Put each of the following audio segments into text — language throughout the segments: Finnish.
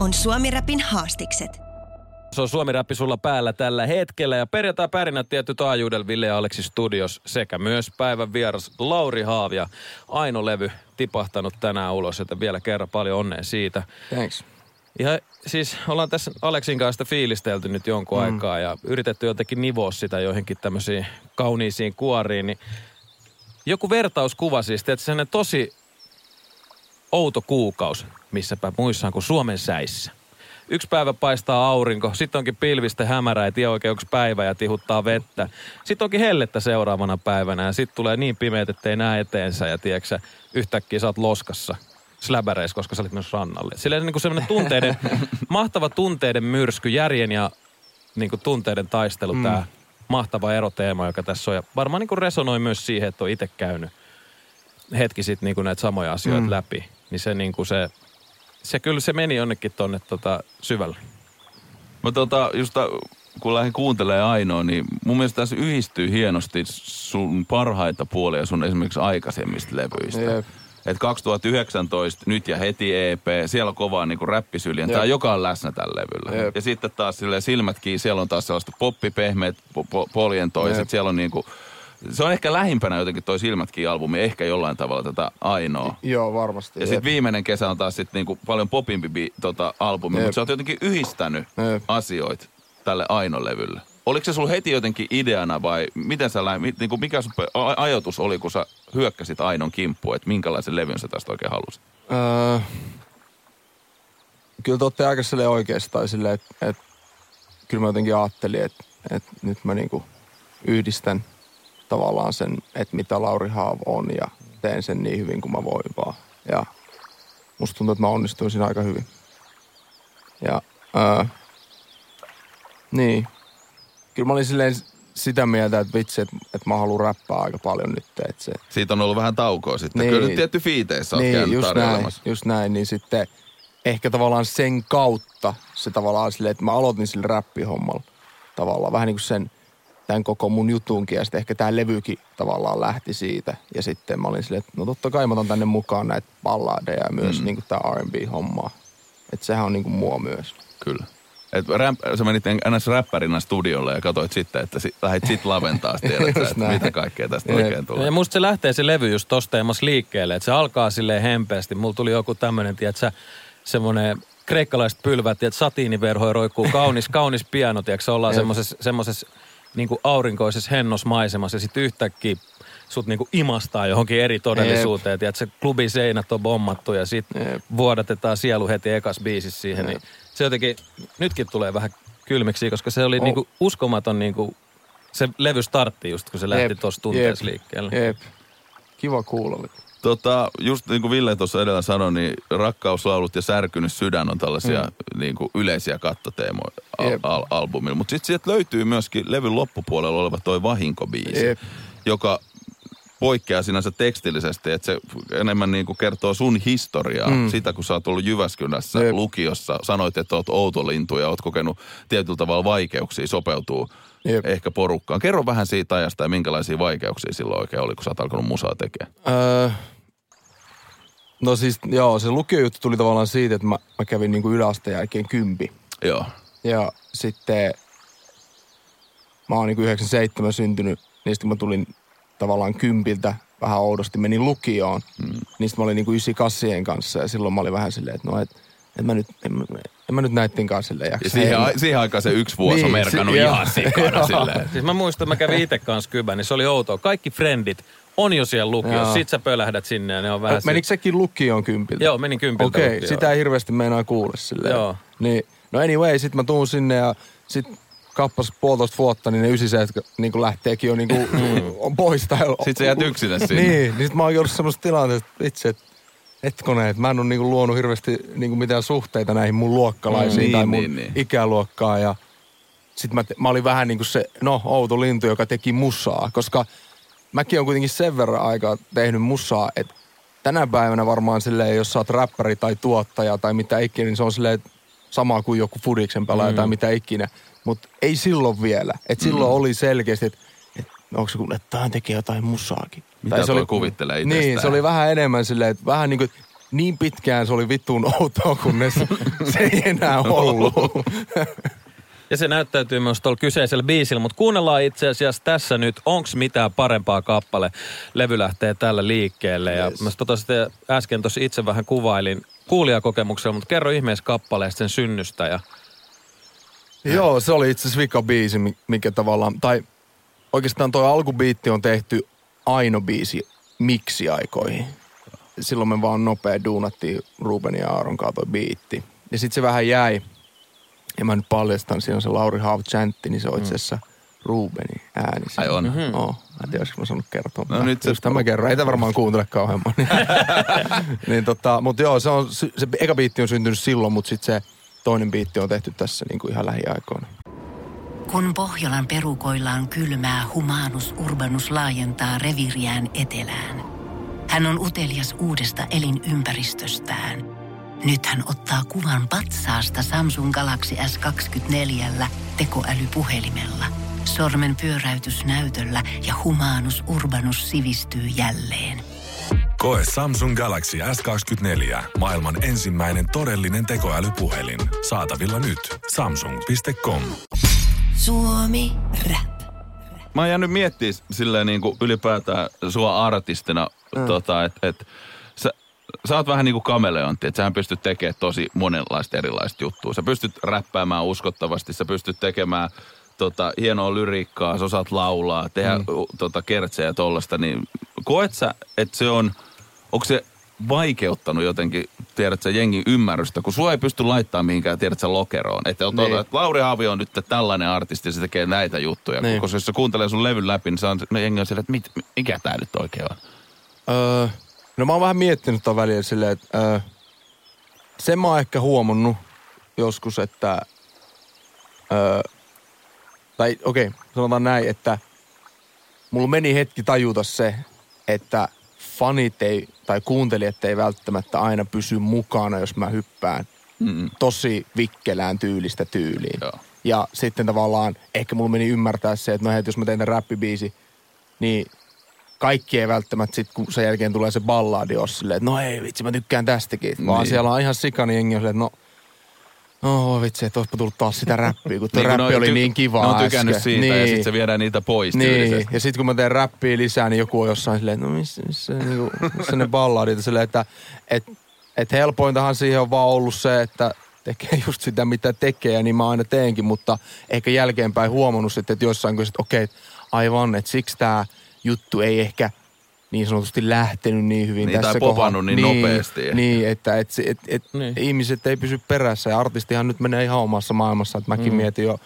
On Suomi Rapin haastikset. Se on Suomi Räppi sulla päällä tällä hetkellä ja perjantai pärinä tietty taajuudella Ville ja Aleksi Studios sekä myös päivän vieras Lauri Haavia. Aino levy tipahtanut tänään ulos, että vielä kerran paljon onnea siitä. Thanks. Ja siis ollaan tässä Aleksin kanssa sitä fiilistelty nyt jonkun mm. aikaa ja yritetty jotenkin nivoa sitä joihinkin tämmöisiin kauniisiin kuoriin, niin joku vertauskuva siis, että sellainen tosi outo kuukaus, missäpä muissaan kuin Suomen säissä. Yksi päivä paistaa aurinko, sitten onkin pilvistä hämärä, ei tiedä oikein onko päivä ja tihuttaa vettä. Sitten onkin hellettä seuraavana päivänä ja sitten tulee niin pimeät, ettei näe eteensä ja tiedätkö, yhtäkkiä sä oot loskassa släbäreissä, koska sä olit myös rannalle. Sillä niin kuin semmoinen tunteiden, mahtava tunteiden myrsky, järjen ja niin kuin tunteiden taistelu, mm. tämä mahtava eroteema, joka tässä on. Ja varmaan niin kuin resonoi myös siihen, että on itse käynyt hetki sitten niin kuin näitä samoja asioita mm. läpi. Niin se, niin kuin se, se kyllä se meni jonnekin tonne tota syvälle. Mä tota, just kun lähdin kuuntelemaan Ainoa, niin mun mielestä tässä yhdistyy hienosti sun parhaita puolia sun esimerkiksi aikaisemmista levyistä. Jep. Et 2019, nyt ja heti EP, siellä on kovaa niinku räppisyljen. Tää joka on läsnä tällä levyllä. Jep. Ja sitten taas sille silmät kiinni, siellä on taas sellaista poppipehmeät, po, po, poljentoiset. Jep. Siellä on niinku, se on ehkä lähimpänä jotenkin toi silmät kiinni albumi, ehkä jollain tavalla tätä Ainoa. Joo, varmasti. Ja sitten viimeinen kesä on taas sit niinku paljon popimpi bi- tota, albumi, mutta sä oot jotenkin yhdistänyt Jep. asioita tälle Aino-levylle. Oliko se sulla heti jotenkin ideana vai miten sä läh, mit, niinku mikä sun ajatus oli, kun sä hyökkäsit Ainon kimppuun, että minkälaisen levyn sä tästä oikein halusit? Öö, kyllä te olette aika silleen oikeastaan silleen, että et, kyllä mä jotenkin ajattelin, että et nyt mä niinku yhdistän tavallaan sen, että mitä Lauri Haav on ja teen sen niin hyvin kuin mä voin vaan. Ja musta tuntuu, että mä onnistuin siinä aika hyvin. Ja öö, niin. Kyllä mä olin silleen sitä mieltä, että vitsi, että, että mä haluan räppää aika paljon nyt. Että se, Siitä on ollut vähän taukoa sitten. Niin. Kyllä nyt tietty fiiteissä oot käynyt just näin, just näin, niin sitten ehkä tavallaan sen kautta se tavallaan silleen, että mä aloitin sillä räppihommalla tavallaan. Vähän niin kuin sen, tämän koko mun jutunkin ja sitten ehkä tämä levykin tavallaan lähti siitä. Ja sitten mä olin silleen, että no totta kai mä otan tänne mukaan näitä balladeja ja myös mm. niin kuin tämä R&B-hommaa. Että sehän on niin kuin mua myös. Kyllä. Et rämp, sä menit ns. räppärinä studiolle ja katsoit sitten, että si, lähdit sit laventaa, tiedät, sä, Just että mitä kaikkea tästä Jep. oikein tulee. Ja musta se lähtee se levy just tosta teemassa liikkeelle, että se alkaa silleen hempeästi. Mulla tuli joku tämmönen, tiedätkö, semmoinen kreikkalaiset pylvät, että satiiniverhoja roikkuu kaunis, kaunis piano, tiedätkö, ollaan semmoisessa niin kuin aurinkoisessa hennosmaisemassa ja sitten yhtäkkiä sut niinku imastaa johonkin eri todellisuuteen. Tiedät, se klubin seinät on bommattu ja sitten vuodatetaan sielu heti ekas biisissä siihen. Niin se jotenkin, nytkin tulee vähän kylmiksi, koska se oli Oh. niinku uskomaton niinku, se levy startti just, kun se lähti tuossa tunteessa liikkeelle. Jep. Kiva kuulla. Tota, just niin kuin Ville tuossa edellä sanoi, niin rakkauslaulut ja särkynyt sydän on tällaisia Mm. niin kuin yleisiä kattoteemoja al- Jep. al- albumilla. Mutta sitten sieltä löytyy myöskin levyn loppupuolella oleva toi vahinkobiisi, Jep. joka poikkeaa sinänsä tekstillisesti, että se enemmän niin kuin kertoo sun historiaa. Mm. Sitä, kun sä oot ollut Jyväskylässä Jep. lukiossa, sanoit, että oot outolintu ja oot kokenut tietyllä tavalla vaikeuksia sopeutuu Jep. ehkä porukkaan. Kerro vähän siitä ajasta ja minkälaisia vaikeuksia silloin oikein oli, kun sä oot alkanut musaa tekemään. Öö, no siis joo, se lukiojuttu tuli tavallaan siitä, että mä, mä kävin niinku yläasteen jälkeen kympi. Joo. Ja sitten mä oon niinku 97 syntynyt, niin sitten mä tulin tavallaan kympiltä vähän oudosti, menin lukioon. Mm. Niin sitten mä olin niinku 98 kanssa ja silloin mä olin vähän silleen, että no et, et mä nyt, en, mä- en mä nyt näitten kanssa silleen jaksa. Ja siihen, a- siihen aikaan se yksi vuosi Niin, on merkannut si- ihan sikana silleen. Siis mä muistan, että mä kävin itse kanssa Kybän, niin se oli outoa. Kaikki frendit on jo siellä lukiossa. Joo. Sit sä pölähdät sinne ja ne on vähän... Menikö sekin lukioon kympiltä? Joo, menin kympiltä Okei, okay, lukioon. sitä ei hirveästi meinaa kuulla silleen. Joo. Niin, no anyway, sit mä tuun sinne ja sit kappas puolitoista vuotta, niin ne 97 niin lähteekin jo niin kuin, on pois. Tai Sit sä jäät yksille sinne. Niin, niin sit mä oon ollut semmoista tilanteesta, että vitsi, että hetkone, että mä en ole niinku luonut hirveästi niinku mitään suhteita näihin mun luokkalaisiin Mm, tai niin, mun niin, niin. ikäluokkaan. Ja sit mä, mä olin vähän niinku se, no, outo lintu, joka teki musaa, koska mäkin on kuitenkin sen verran aikaa tehnyt musaa, että tänä päivänä varmaan silleen, jos sä oot räppäri tai tuottaja tai mitä ikinä, niin se on silleen sama kuin joku Fudiksen pelaaja mm. tai mitä ikinä. Mutta ei silloin vielä. Et silloin mm. oli selkeästi, että et, onko se kun, että tämä tekee jotain musaakin. Mitä Tai se oli, kuvittelee Niin, itsestään? se oli vähän enemmän silleen, että vähän niin kuin, niin pitkään se oli vittuun outoa, kunnes se ei enää ollut. Ja se näyttäytyy myös tuolla kyseisellä biisillä, mutta kuunnellaan itse asiassa tässä nyt, onko mitään parempaa kappale. Levy lähtee tällä liikkeelle ja Yes. mä tota sitten äsken tuossa itse vähän kuvailin kuulijakokemuksella, mutta kerro ihmeessä kappaleesta sen synnystä ja Joo, se oli itse asiassa vika biisi, mi- mikä tavallaan, tai oikeastaan toi alkubiitti on tehty aino biisi miksi aikoihin. Silloin me vaan nopea duunattiin Ruben ja Aaron kanssa toi biitti. Ja sitten se vähän jäi, ja mä nyt paljastan, siinä on se Lauri Haav chantti, niin se on itse asiassa Rubenin ääni. Ai on? Mm-hmm. Oh, mä en tiedä, olisiko mä sanonut kertoa. No nyt se- Just mä kerron. Ei tämä varmaan kuuntele kauhean moni. niin tota, mutta joo, se, on, se, se eka biitti on syntynyt silloin, mutta sitten se toinen biitti on tehty tässä niin kuin ihan lähiaikoina. Kun Pohjolan perukoillaan kylmää, humanus urbanus laajentaa reviriään etelään. Hän on utelias uudesta elinympäristöstään. Nyt hän ottaa kuvan patsaasta Samsung Galaxy S24 tekoälypuhelimella. Sormen pyöräytys näytöllä ja humanus urbanus sivistyy jälleen. Koe Samsung Galaxy S24. Maailman ensimmäinen todellinen tekoälypuhelin. Saatavilla nyt. Samsung.com. Suomi Rap. Mä oon jäänyt miettimään silleen niin kuin ylipäätään sua artistina, mm. tota, että et, sä, sä oot vähän niin kuin kameleontti, että sähän pystyt tekemään tosi monenlaista erilaista juttua. Sä pystyt räppäämään uskottavasti, sä pystyt tekemään tota, hienoa lyriikkaa, sä osaat laulaa, tehdä mm. tota, kertsejä ja tollasta, niin koet sä, että se on, onko se vaikeuttanut jotenkin, tiedätkö, jengin ymmärrystä, kun sua ei pysty laittamaan mihinkään, tiedätkö, lokeroon. Että, on, Niin. että Lauri Haavi on nyt tällainen artisti, se tekee näitä juttuja. Niin. Koska jos se kuuntelee sun levyn läpi, niin se on, no jengi on silleen, että mit, mikä tää nyt oikein on? Öö, no mä oon vähän miettinyt tämän välillä silleen, että öö, sen mä oon ehkä huomannut joskus, että öö, tai okei, okay, sanotaan näin, että mulla meni hetki tajuta se, että fanit ei, tai kuuntelijat ei välttämättä aina pysy mukana, jos mä hyppään Mm-mm. tosi vikkelään tyylistä tyyliin. Joo. Ja sitten tavallaan ehkä mulla meni ymmärtää se, että no hei, jos mä teen tämän räppibiisi, niin kaikki ei välttämättä sit, kun sen jälkeen tulee se balladi, ole silleen, että no ei vitsi, mä tykkään tästäkin. Vaan Niin. siellä on ihan sikani jengi on silleen, että no, no voi vitsi, että olisipa tullut taas sitä räppiä, kun tuo Niin, räppi ne on oli ty- niin kiva Ne on tykännyt äsken. siitä niin. ja sitten se viedään niitä pois Niin, tyylisesti. ja sitten kun mä teen räppiä lisää, niin joku on jossain silleen, että no missä, missä, niinku, missä ne balladit, silleen, että et, et helpointahan siihen on vaan ollut se, että tekee just sitä, mitä tekee, ja niin mä aina teenkin, mutta ehkä jälkeenpäin huomannut sitten, että jossain kun, että okei, aivan, että siksi tämä juttu ei ehkä niin sanotusti lähtenyt niin hyvin Niin, tässä popannut niin nopeasti ehkä. Niin, että et, et, et, Niin. ihmiset ei pysy perässä, ja artistihan nyt menee ihan omassa maailmassa, että mäkin mm. mietin jo,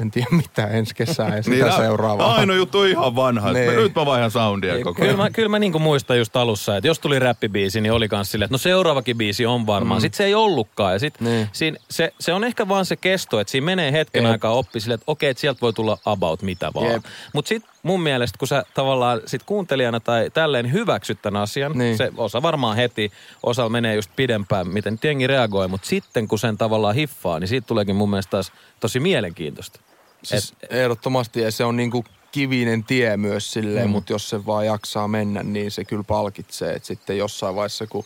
en tiedä mitä ensi kesää ja sitä Niin, seuraavaa. Aino juttu on ihan vanha. Niin. Niin. Nyt mä vaihan soundia Niin, koko Kyllä ajan. mä, kyllä mä niin muistan just alussa, että jos tuli räppibiisi, niin oli kans silleen, että no seuraavakin biisi on varmaan. Mm. Sitten se ei ollutkaan. Ja sit Niin. siinä, se, se, on ehkä vaan se kesto, että siinä menee hetken Jep. aikaa oppi silleen, että okei, että sieltä voi tulla about mitä vaan. Mutta sitten mun mielestä, kun sä tavallaan sit kuuntelijana tai tälleen hyväksyt tämän asian, Niin. se osa varmaan heti, osa menee just pidempään, miten jengi reagoi, mutta sitten kun sen tavallaan hiffaa, niin siitä tuleekin mun mielestä taas tosi mielenkiintoista. Siis ehdottomasti ja se on niinku kivinen tie myös silleen, mm. mutta jos se vaan jaksaa mennä, niin se kyllä palkitsee. Et sitten jossain vaiheessa, kun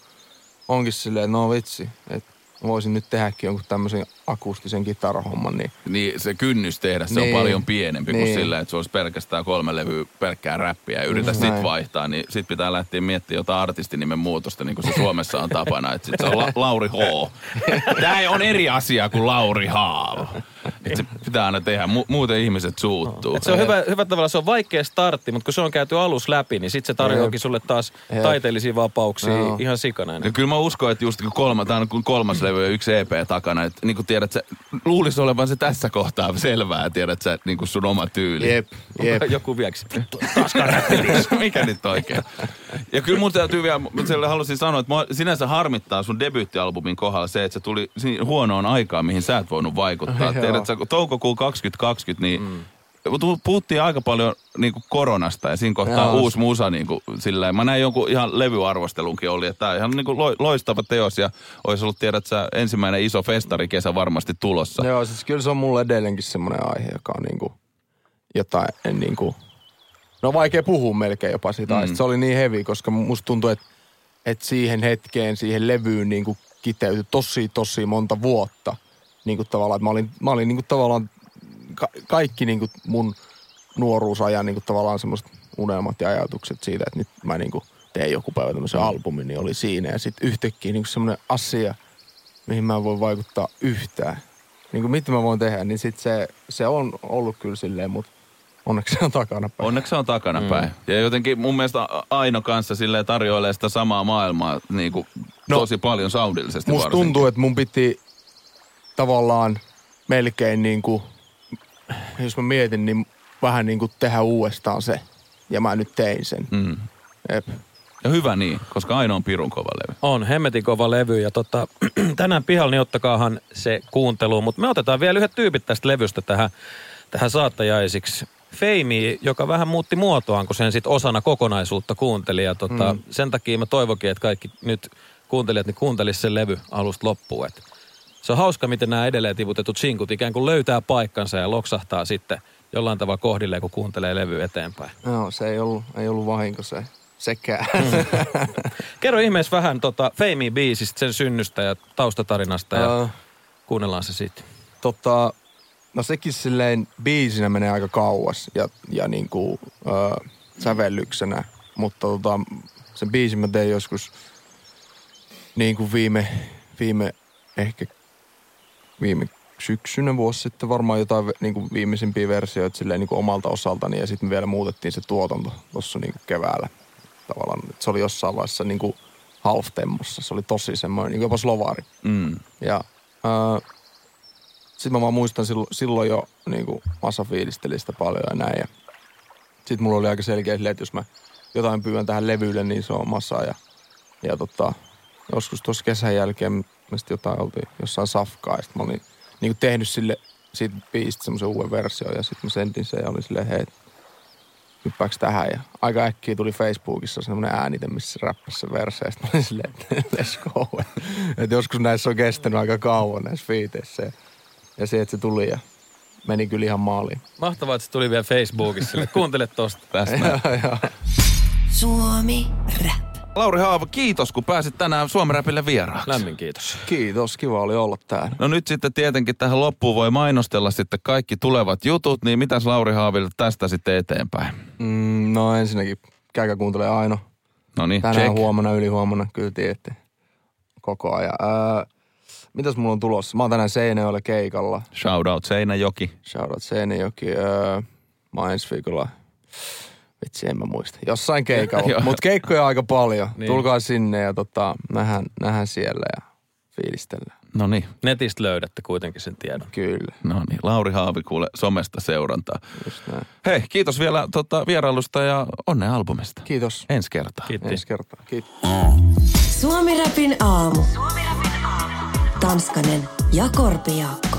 onkin silleen, no vitsi, että voisin nyt tehdäkin jonkun tämmöisen akustisen kitarahomman, niin Niin se kynnys tehdä, se Niin. on paljon pienempi kuin Niin. sillä, että se olisi pelkästään kolme levyä pelkkää räppiä ja yritä Just sit vaihtaa, niin sit pitää lähteä miettimään jotain artistinimen muutosta, niin kuin se Suomessa on tapana, että sit se on La- Lauri H. Tämä on eri asia kuin Lauri Haav. Että se pitää aina tehdä, mu- muuten ihmiset suuttuu. Et se on hyvä, hyvä tavalla, se on vaikea startti, mutta kun se on käyty alus läpi, niin sitten se tarjoakin sulle taas Jep. taiteellisia vapauksia Joo. ihan sikana. Ja kyllä mä uskon, että just kun kolma, tämä on kun kolmas levy ja yksi EP takana, että niin kuin tiedät, sä, luulisi olevan se tässä kohtaa selvää, tiedät sä, niin kuin sun oma tyyli. Jep, jep. Joku vieksi. Mikä nyt oikein? Ja kyllä mun täytyy vielä, sille halusin sanoa, että mua sinänsä harmittaa sun debyyttialbumin kohdalla se, että se tuli huonoon aikaan, mihin sä et voinut vaikuttaa. Tiedät kun toukokuun 2020, niin mm. puhuttiin aika paljon niin kuin koronasta ja siinä kohtaa Joo. uusi musa niin kuin, sillä Mä näin jonkun ihan levyarvostelunkin oli, että tämä on ihan niin kuin lo- loistava teos ja olisi ollut, tiedät sä, ensimmäinen iso festari kesä varmasti tulossa. Joo, siis kyllä se on mulle edelleenkin semmoinen aihe, joka on niinku jotain en niinku... No vaikea puhua melkein jopa siitä mm. Se oli niin hevi, koska musta tuntuu, että että siihen hetkeen, siihen levyyn niinku kiteytyi tosi, tosi monta vuotta. Niinku tavallaan, että mä olin, mä olin niinku tavallaan ka- kaikki niinku mun nuoruusajan niinku tavallaan semmoiset unelmat ja ajatukset siitä, että nyt mä niinku teen joku päivä tämmöisen albumin, niin oli siinä. Ja sitten yhtäkkiä niinku semmoinen asia, mihin mä en voi vaikuttaa yhtään. Niin kuin mitä mä voin tehdä, niin sit se, se on ollut kyllä silleen, mutta onneksi se on takana päin. Onneksi se on takana päin. Mm. Ja jotenkin mun mielestä Aino kanssa silleen tarjoilee sitä samaa maailmaa niin kuin No, tosi paljon saudillisesti Musta varsinkin. tuntuu, että mun piti tavallaan melkein niin kuin, jos mä mietin, niin vähän niin kuin tehdä uudestaan se. Ja mä nyt tein sen. Mm. Jep. Ja hyvä niin, koska Aino on pirun kova levy. On, hemmetin kova levy ja tota, tänään pihalla niin ottakaahan se kuunteluun. Mutta me otetaan vielä yhdet tyypit tästä levystä tähän, tähän saattajaisiksi. Feimi, joka vähän muutti muotoaan, kun sen sit osana kokonaisuutta kuunteli. Ja tota, mm. sen takia mä toivokin, että kaikki nyt kuuntelijat niin kuuntelis sen levy alusta loppuun. Et se on hauska, miten nämä edelleen tiputetut sinkut ikään kuin löytää paikkansa ja loksahtaa sitten jollain tavalla kohdilleen, kun kuuntelee levy eteenpäin. No, se ei ollut, ei ollut vahinko se, sekään. Kerro ihmeessä vähän tota Feimi-biisistä, sen synnystä ja taustatarinasta ja Ää, kuunnellaan se sitten. tota, no sekin silleen biisinä menee aika kauas ja, ja niinku ö, sävellyksenä, mutta tota, sen biisin mä tein joskus niin kuin viime, viime ehkä viime syksynä vuosi sitten varmaan jotain niin kuin viimeisimpiä versioita silleen niin kuin omalta osaltani ja sitten vielä muutettiin se tuotanto tuossa niin kuin keväällä tavallaan. Et se oli jossain vaiheessa niin kuin half-temmossa. Se oli tosi semmoinen, niin kuin jopa slovaari. Mm. Ja äh, sitten mä vaan muistan silloin, silloin jo niin kuin massa fiilisteli sitä paljon ja näin. Ja sitten mulla oli aika selkeä silleen, että jos mä jotain pyydän tähän levylle, niin se on massa. Ja, ja tota, joskus tuossa kesän jälkeen me sitten jotain oltiin jossain safkaa. Ja sit mä olin niin kuin tehnyt sille siitä biisistä semmoisen uuden version. Ja sitten mä sentin sen ja olin silleen, hei, hyppääks tähän? Ja aika äkkiä tuli Facebookissa semmoinen äänite, missä se räppäsi se verse. Ja sit mä olin silleen, että let's go. Et joskus näissä on kestänyt aika kauan näissä fiiteissä. Ja, ja se, että se tuli ja meni kyllä ihan maaliin. Mahtavaa, että se tuli vielä Facebookissa. sille. Kuuntele tosta. Tästä. Suomi Rap. Lauri Haava, kiitos kun pääsit tänään Suomen Rapille vieraaksi. Lämmin kiitos. Kiitos, kiva oli olla täällä. No nyt sitten tietenkin tähän loppuun voi mainostella sitten kaikki tulevat jutut, niin mitäs Lauri Haaville tästä sitten eteenpäin? Mm, no ensinnäkin käykää kuuntelee Aino. No niin, Tänään check. huomenna, yli huomenna, kyllä tiedätte. Koko ajan. Ää, mitäs mulla on tulossa? Mä oon tänään Seinäjoella keikalla. Shout out Seinäjoki. Shoutout Seinäjoki. Ää, mä oon ensi viikolla, vitsi en mä muista, jossain keikalla. Mutta keikkoja on aika paljon. Niin. Tulkaa sinne ja tota, nähdään, nähdään siellä ja fiilistellään. No niin, Netistä löydätte kuitenkin sen tiedon. Kyllä, no niin. Lauri Haavi kuule somesta seurantaa. just näin. Hei, kiitos vielä tota, vierailusta ja onnea albumista. Kiitos. Ensi kertaa. Kiitti. Ensi kertaa. Kiitos. Suomi Rapin aamu. Tanskanen ja Korpijaakko.